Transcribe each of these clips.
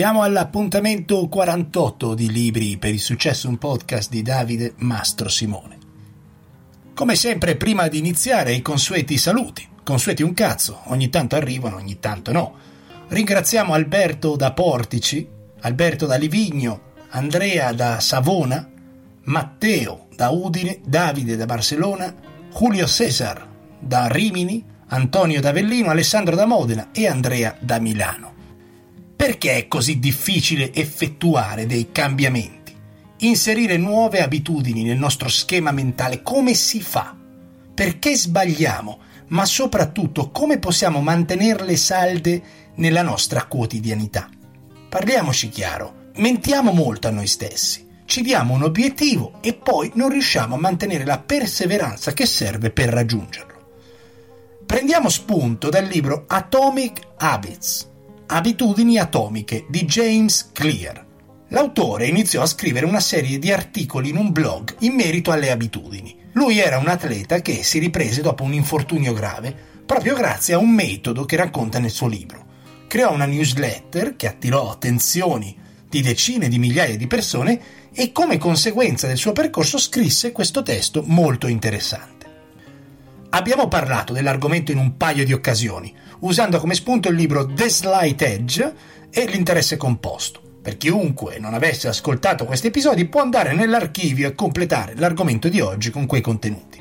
Siamo all'appuntamento 48 di Libri per il successo, un podcast di Davide Mastro Simone. Come sempre, prima di iniziare, i consueti saluti. Consueti un cazzo, ogni tanto arrivano, ogni tanto no. Ringraziamo Alberto da Portici, Alberto da Livigno, Andrea da Savona, Matteo da Udine, Davide da Barcellona, Julio Cesar da Rimini, Antonio da Avellino, Alessandro da Modena e Andrea da Milano. Perché è così difficile effettuare dei cambiamenti? Inserire nuove abitudini nel nostro schema mentale, come si fa? Perché sbagliamo? Ma soprattutto come possiamo mantenerle salde nella nostra quotidianità? Parliamoci chiaro, mentiamo molto a noi stessi, ci diamo un obiettivo e poi non riusciamo a mantenere la perseveranza che serve per raggiungerlo. Prendiamo spunto dal libro Atomic Habits Abitudini atomiche di James Clear. L'autore iniziò a scrivere una serie di articoli in un blog in merito alle abitudini. Lui era un atleta che si riprese dopo un infortunio grave proprio grazie a un metodo che racconta nel suo libro. Creò una newsletter che attirò attenzioni di decine di migliaia di persone e come conseguenza del suo percorso scrisse questo testo molto interessante. Abbiamo parlato dell'argomento in un paio di occasioni, usando come spunto il libro The Slight Edge e l'interesse composto. Per chiunque non avesse ascoltato questi episodi può andare nell'archivio e completare l'argomento di oggi con quei contenuti.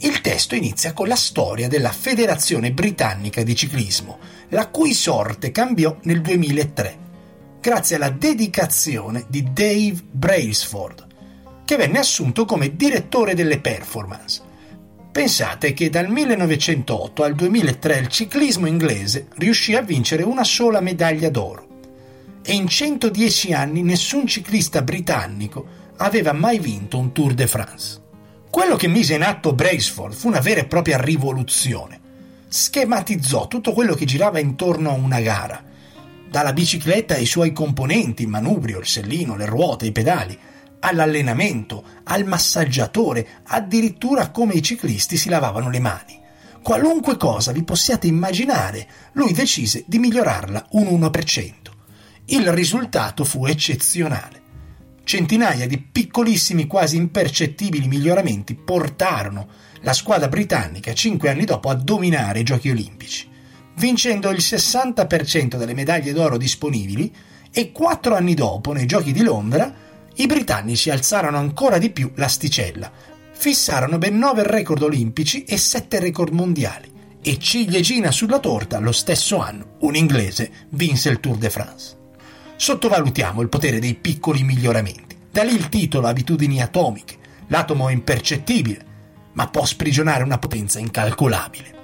Il testo inizia con la storia della Federazione Britannica di Ciclismo, la cui sorte cambiò nel 2003, grazie alla dedicazione di Dave Brailsford, che venne assunto come direttore delle performance Pensate che dal 1908 al 2003 il ciclismo inglese riuscì a vincere una sola medaglia d'oro e in 110 anni nessun ciclista britannico aveva mai vinto un Tour de France. Quello che mise in atto Braceford fu una vera e propria rivoluzione. Schematizzò tutto quello che girava intorno a una gara, dalla bicicletta ai suoi componenti, il manubrio, il sellino, le ruote, i pedali, all'allenamento, al massaggiatore, addirittura come i ciclisti si lavavano le mani. Qualunque cosa vi possiate immaginare, lui decise di migliorarla un 1%. Il risultato fu eccezionale. Centinaia di piccolissimi, quasi impercettibili miglioramenti portarono la squadra britannica cinque anni dopo a dominare i Giochi olimpici, vincendo il 60% delle medaglie d'oro disponibili e quattro anni dopo, nei Giochi di Londra, i britannici alzarono ancora di più l'asticella, fissarono ben 9 record olimpici e 7 record mondiali e ciliegina sulla torta lo stesso anno un inglese vinse il Tour de France. Sottovalutiamo il potere dei piccoli miglioramenti. Da lì il titolo Abitudini atomiche. L'atomo è impercettibile, ma può sprigionare una potenza incalcolabile.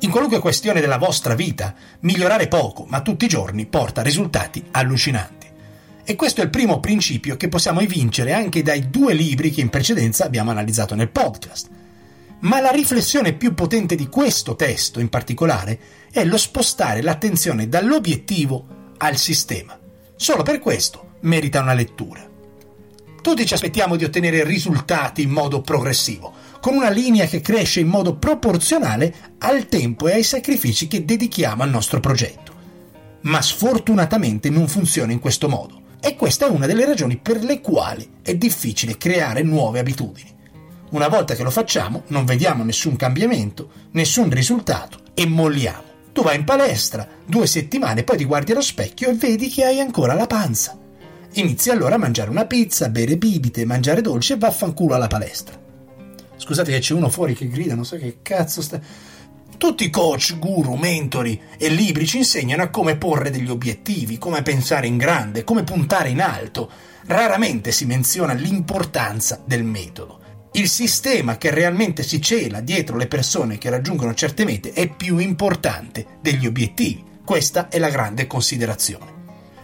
In qualunque questione della vostra vita, migliorare poco, ma tutti i giorni porta risultati allucinanti. E questo è il primo principio che possiamo evincere anche dai due libri che in precedenza abbiamo analizzato nel podcast. Ma la riflessione più potente di questo testo in particolare è lo spostare l'attenzione dall'obiettivo al sistema. Solo per questo merita una lettura. Tutti ci aspettiamo di ottenere risultati in modo progressivo, con una linea che cresce in modo proporzionale al tempo e ai sacrifici che dedichiamo al nostro progetto. Ma sfortunatamente non funziona in questo modo. E questa è una delle ragioni per le quali è difficile creare nuove abitudini. Una volta che lo facciamo, non vediamo nessun cambiamento, nessun risultato e molliamo. Tu vai in palestra due settimane, poi ti guardi allo specchio e vedi che hai ancora la panza. Inizi allora a mangiare una pizza, bere bibite, mangiare dolce e vaffanculo alla palestra. Scusate che c'è uno fuori che grida, non so che cazzo sta. Tutti i coach, guru, mentori e libri ci insegnano a come porre degli obiettivi, come pensare in grande, come puntare in alto. Raramente si menziona l'importanza del metodo. Il sistema che realmente si cela dietro le persone che raggiungono certe mete è più importante degli obiettivi. Questa è la grande considerazione.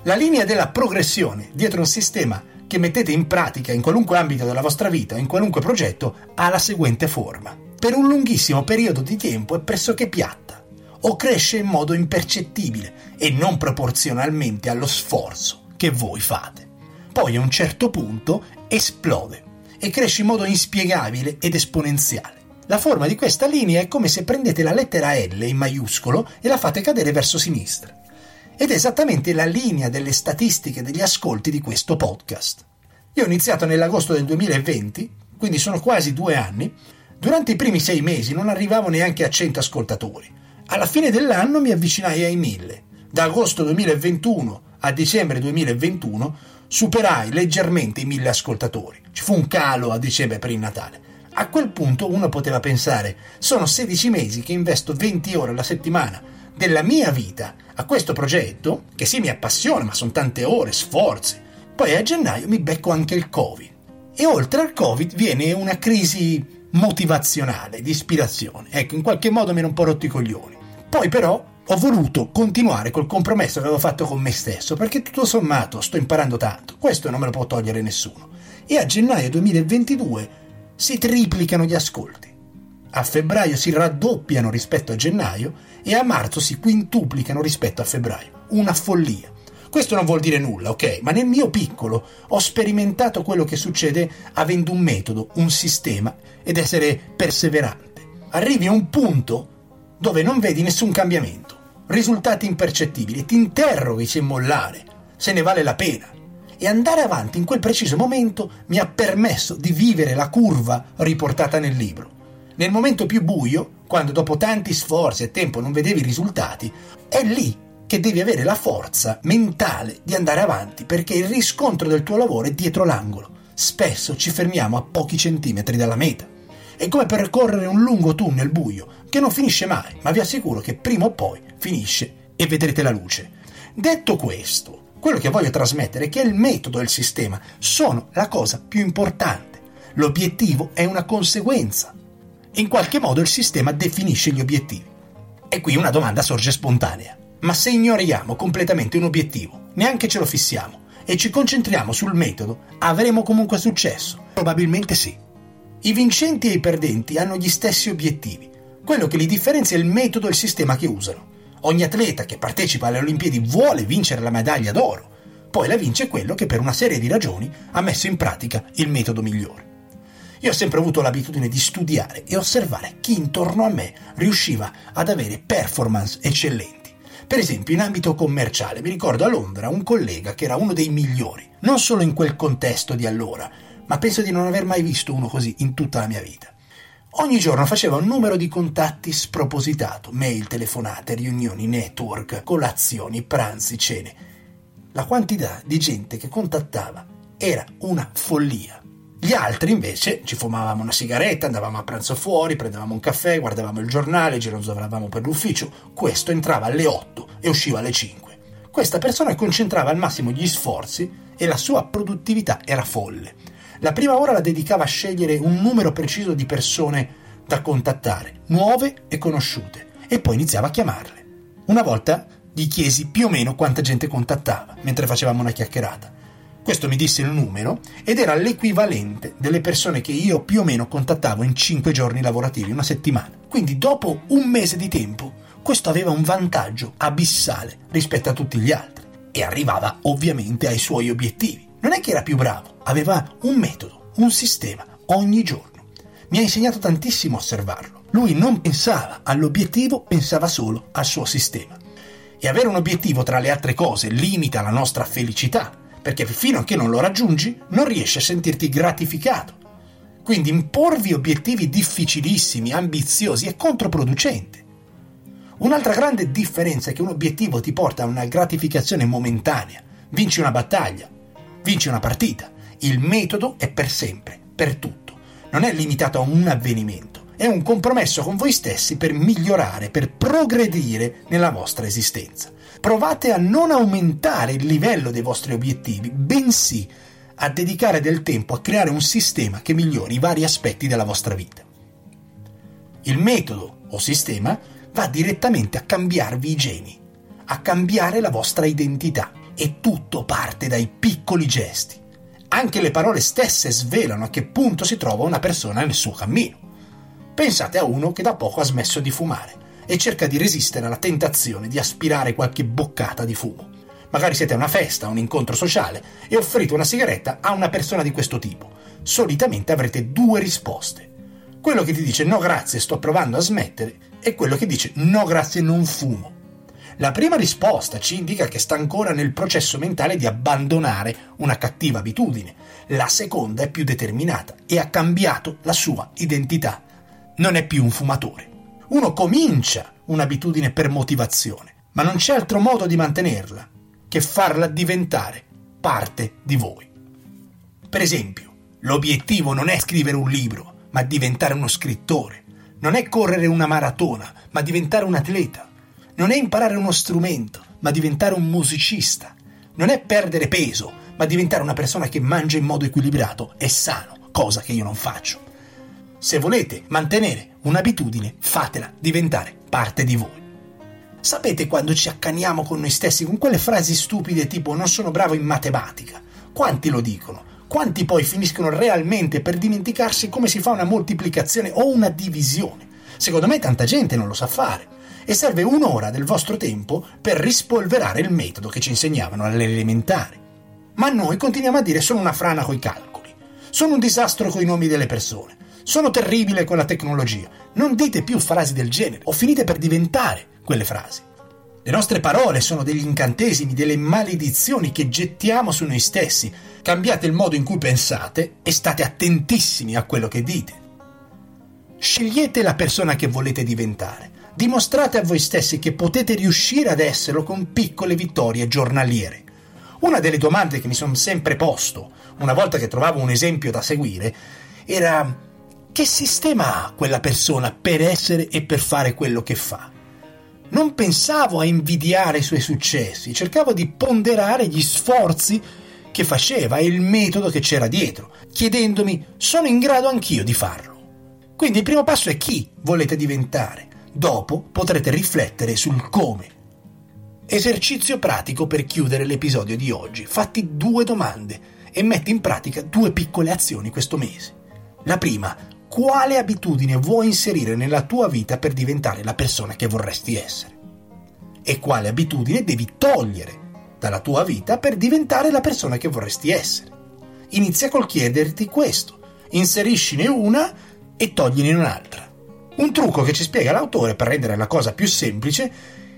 La linea della progressione dietro un sistema che mettete in pratica in qualunque ambito della vostra vita, in qualunque progetto, ha la seguente forma per un lunghissimo periodo di tempo è pressoché piatta o cresce in modo impercettibile e non proporzionalmente allo sforzo che voi fate. Poi a un certo punto esplode e cresce in modo inspiegabile ed esponenziale. La forma di questa linea è come se prendete la lettera L in maiuscolo e la fate cadere verso sinistra. ed è esattamente la linea delle statistiche degli ascolti di questo podcast. Io ho iniziato nell'agosto del 2020, quindi sono quasi due anni. Durante i primi sei mesi non arrivavo neanche a 100 ascoltatori. Alla fine dell'anno mi avvicinai ai 1000. Da agosto 2021 a dicembre 2021 superai leggermente i 1000 ascoltatori. Ci fu un calo a dicembre per il Natale. A quel punto uno poteva pensare, sono 16 mesi che investo 20 ore alla settimana della mia vita a questo progetto, che sì mi appassiona, ma sono tante ore, sforzi. Poi a gennaio mi becco anche il Covid. E oltre al Covid viene una crisi motivazionale, di ispirazione. Ecco, in qualche modo mi ero un po' rotti i coglioni. Poi però ho voluto continuare col compromesso che avevo fatto con me stesso, perché tutto sommato sto imparando tanto. Questo non me lo può togliere nessuno. E a gennaio 2022 si triplicano gli ascolti. A febbraio si raddoppiano rispetto a gennaio e a marzo si quintuplicano rispetto a febbraio. Una follia. Questo non vuol dire nulla, ok? Ma nel mio piccolo ho sperimentato quello che succede avendo un metodo, un sistema ed essere perseverante. Arrivi a un punto dove non vedi nessun cambiamento, risultati impercettibili ti interroghi se mollare, se ne vale la pena. E andare avanti in quel preciso momento mi ha permesso di vivere la curva riportata nel libro. Nel momento più buio, quando dopo tanti sforzi e tempo non vedevi risultati, è lì che devi avere la forza mentale di andare avanti perché il riscontro del tuo lavoro è dietro l'angolo. Spesso ci fermiamo a pochi centimetri dalla meta. È come percorrere un lungo tunnel buio che non finisce mai, ma vi assicuro che prima o poi finisce e vedrete la luce. Detto questo, quello che voglio trasmettere è che il metodo e il sistema sono la cosa più importante. L'obiettivo è una conseguenza. In qualche modo il sistema definisce gli obiettivi. E qui una domanda sorge spontanea. Ma se ignoriamo completamente un obiettivo, neanche ce lo fissiamo, e ci concentriamo sul metodo, avremo comunque successo? Probabilmente sì. I vincenti e i perdenti hanno gli stessi obiettivi. Quello che li differenzia è il metodo e il sistema che usano. Ogni atleta che partecipa alle Olimpiadi vuole vincere la medaglia d'oro, poi la vince quello che per una serie di ragioni ha messo in pratica il metodo migliore. Io ho sempre avuto l'abitudine di studiare e osservare chi intorno a me riusciva ad avere performance eccellenti. Per esempio, in ambito commerciale, mi ricordo a Londra un collega che era uno dei migliori, non solo in quel contesto di allora, ma penso di non aver mai visto uno così in tutta la mia vita. Ogni giorno faceva un numero di contatti spropositato, mail, telefonate, riunioni, network, colazioni, pranzi, cene. La quantità di gente che contattava era una follia. Gli altri invece ci fumavamo una sigaretta, andavamo a pranzo fuori, prendevamo un caffè, guardavamo il giornale, gironzolavamo per l'ufficio. Questo entrava alle 8 e usciva alle 5. Questa persona concentrava al massimo gli sforzi e la sua produttività era folle. La prima ora la dedicava a scegliere un numero preciso di persone da contattare, nuove e conosciute, e poi iniziava a chiamarle. Una volta gli chiesi più o meno quanta gente contattava mentre facevamo una chiacchierata. Questo mi disse il numero ed era l'equivalente delle persone che io più o meno contattavo in 5 giorni lavorativi, una settimana. Quindi dopo un mese di tempo, questo aveva un vantaggio abissale rispetto a tutti gli altri e arrivava ovviamente ai suoi obiettivi. Non è che era più bravo, aveva un metodo, un sistema ogni giorno. Mi ha insegnato tantissimo a osservarlo. Lui non pensava all'obiettivo, pensava solo al suo sistema. E avere un obiettivo tra le altre cose limita la nostra felicità, perché fino a che non lo raggiungi non riesci a sentirti gratificato. Quindi imporvi obiettivi difficilissimi, ambiziosi è controproducente. Un'altra grande differenza è che un obiettivo ti porta a una gratificazione momentanea. Vinci una battaglia, vinci una partita. Il metodo è per sempre, per tutto. Non è limitato a un avvenimento. È un compromesso con voi stessi per migliorare, per progredire nella vostra esistenza provate a non aumentare il livello dei vostri obiettivi, bensì a dedicare del tempo a creare un sistema che migliori i vari aspetti della vostra vita. Il metodo o sistema va direttamente a cambiarvi i geni, a cambiare la vostra identità e tutto parte dai piccoli gesti. Anche le parole stesse svelano a che punto si trova una persona nel suo cammino. Pensate a uno che da poco ha smesso di fumare e cerca di resistere alla tentazione di aspirare qualche boccata di fumo. Magari siete a una festa, a un incontro sociale e offrite una sigaretta a una persona di questo tipo. Solitamente avrete due risposte. Quello che ti dice no grazie, sto provando a smettere, e quello che dice no grazie, non fumo. La prima risposta ci indica che sta ancora nel processo mentale di abbandonare una cattiva abitudine. La seconda è più determinata e ha cambiato la sua identità. Non è più un fumatore. Uno comincia un'abitudine per motivazione, ma non c'è altro modo di mantenerla che farla diventare parte di voi. Per esempio, l'obiettivo non è scrivere un libro, ma diventare uno scrittore. Non è correre una maratona, ma diventare un atleta. Non è imparare uno strumento, ma diventare un musicista. Non è perdere peso, ma diventare una persona che mangia in modo equilibrato e sano, cosa che io non faccio. Se volete mantenere un'abitudine, fatela diventare parte di voi. Sapete quando ci accaniamo con noi stessi con quelle frasi stupide tipo non sono bravo in matematica? Quanti lo dicono? Quanti poi finiscono realmente per dimenticarsi come si fa una moltiplicazione o una divisione? Secondo me tanta gente non lo sa fare e serve un'ora del vostro tempo per rispolverare il metodo che ci insegnavano alle elementari. Ma noi continuiamo a dire sono una frana coi calcoli, sono un disastro coi nomi delle persone, sono terribile con la tecnologia. Non dite più frasi del genere o finite per diventare quelle frasi. Le nostre parole sono degli incantesimi, delle maledizioni che gettiamo su noi stessi. Cambiate il modo in cui pensate e state attentissimi a quello che dite. Scegliete la persona che volete diventare. Dimostrate a voi stessi che potete riuscire ad esserlo con piccole vittorie giornaliere. Una delle domande che mi sono sempre posto, una volta che trovavo un esempio da seguire, era che sistema ha quella persona per essere e per fare quello che fa? non pensavo a invidiare i suoi successi, cercavo di ponderare gli sforzi che faceva e il metodo che c'era dietro, chiedendomi sono in grado anch'io di farlo. Quindi il primo passo è chi volete diventare, dopo potrete riflettere sul come. Esercizio pratico per chiudere l'episodio di oggi. Fatti due domande e metti in pratica due piccole azioni questo mese. La prima, quale abitudine vuoi inserire nella tua vita per diventare la persona che vorresti essere e quale abitudine devi togliere dalla tua vita per diventare la persona che vorresti essere. Inizia col chiederti questo, inseriscine una e togliene un'altra. Un trucco che ci spiega l'autore per rendere la cosa più semplice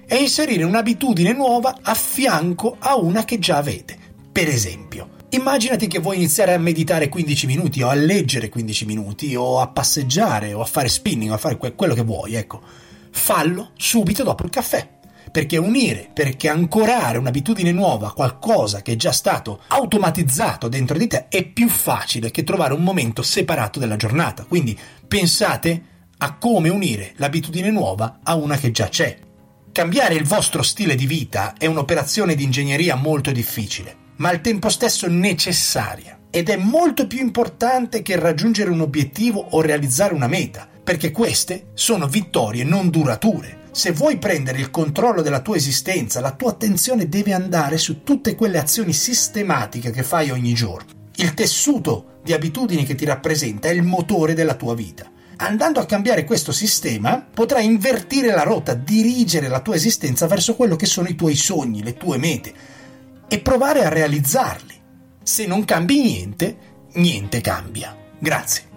è inserire un'abitudine nuova a fianco a una che già avete. Per esempio, Immaginati che vuoi iniziare a meditare 15 minuti o a leggere 15 minuti o a passeggiare o a fare spinning o a fare que- quello che vuoi, ecco. Fallo subito dopo il caffè. Perché unire, perché ancorare un'abitudine nuova a qualcosa che è già stato automatizzato dentro di te è più facile che trovare un momento separato della giornata. Quindi pensate a come unire l'abitudine nuova a una che già c'è. Cambiare il vostro stile di vita è un'operazione di ingegneria molto difficile ma al tempo stesso necessaria ed è molto più importante che raggiungere un obiettivo o realizzare una meta, perché queste sono vittorie non durature. Se vuoi prendere il controllo della tua esistenza, la tua attenzione deve andare su tutte quelle azioni sistematiche che fai ogni giorno. Il tessuto di abitudini che ti rappresenta è il motore della tua vita. Andando a cambiare questo sistema, potrai invertire la rotta, dirigere la tua esistenza verso quello che sono i tuoi sogni, le tue mete, e provare a realizzarli. Se non cambi niente, niente cambia. Grazie.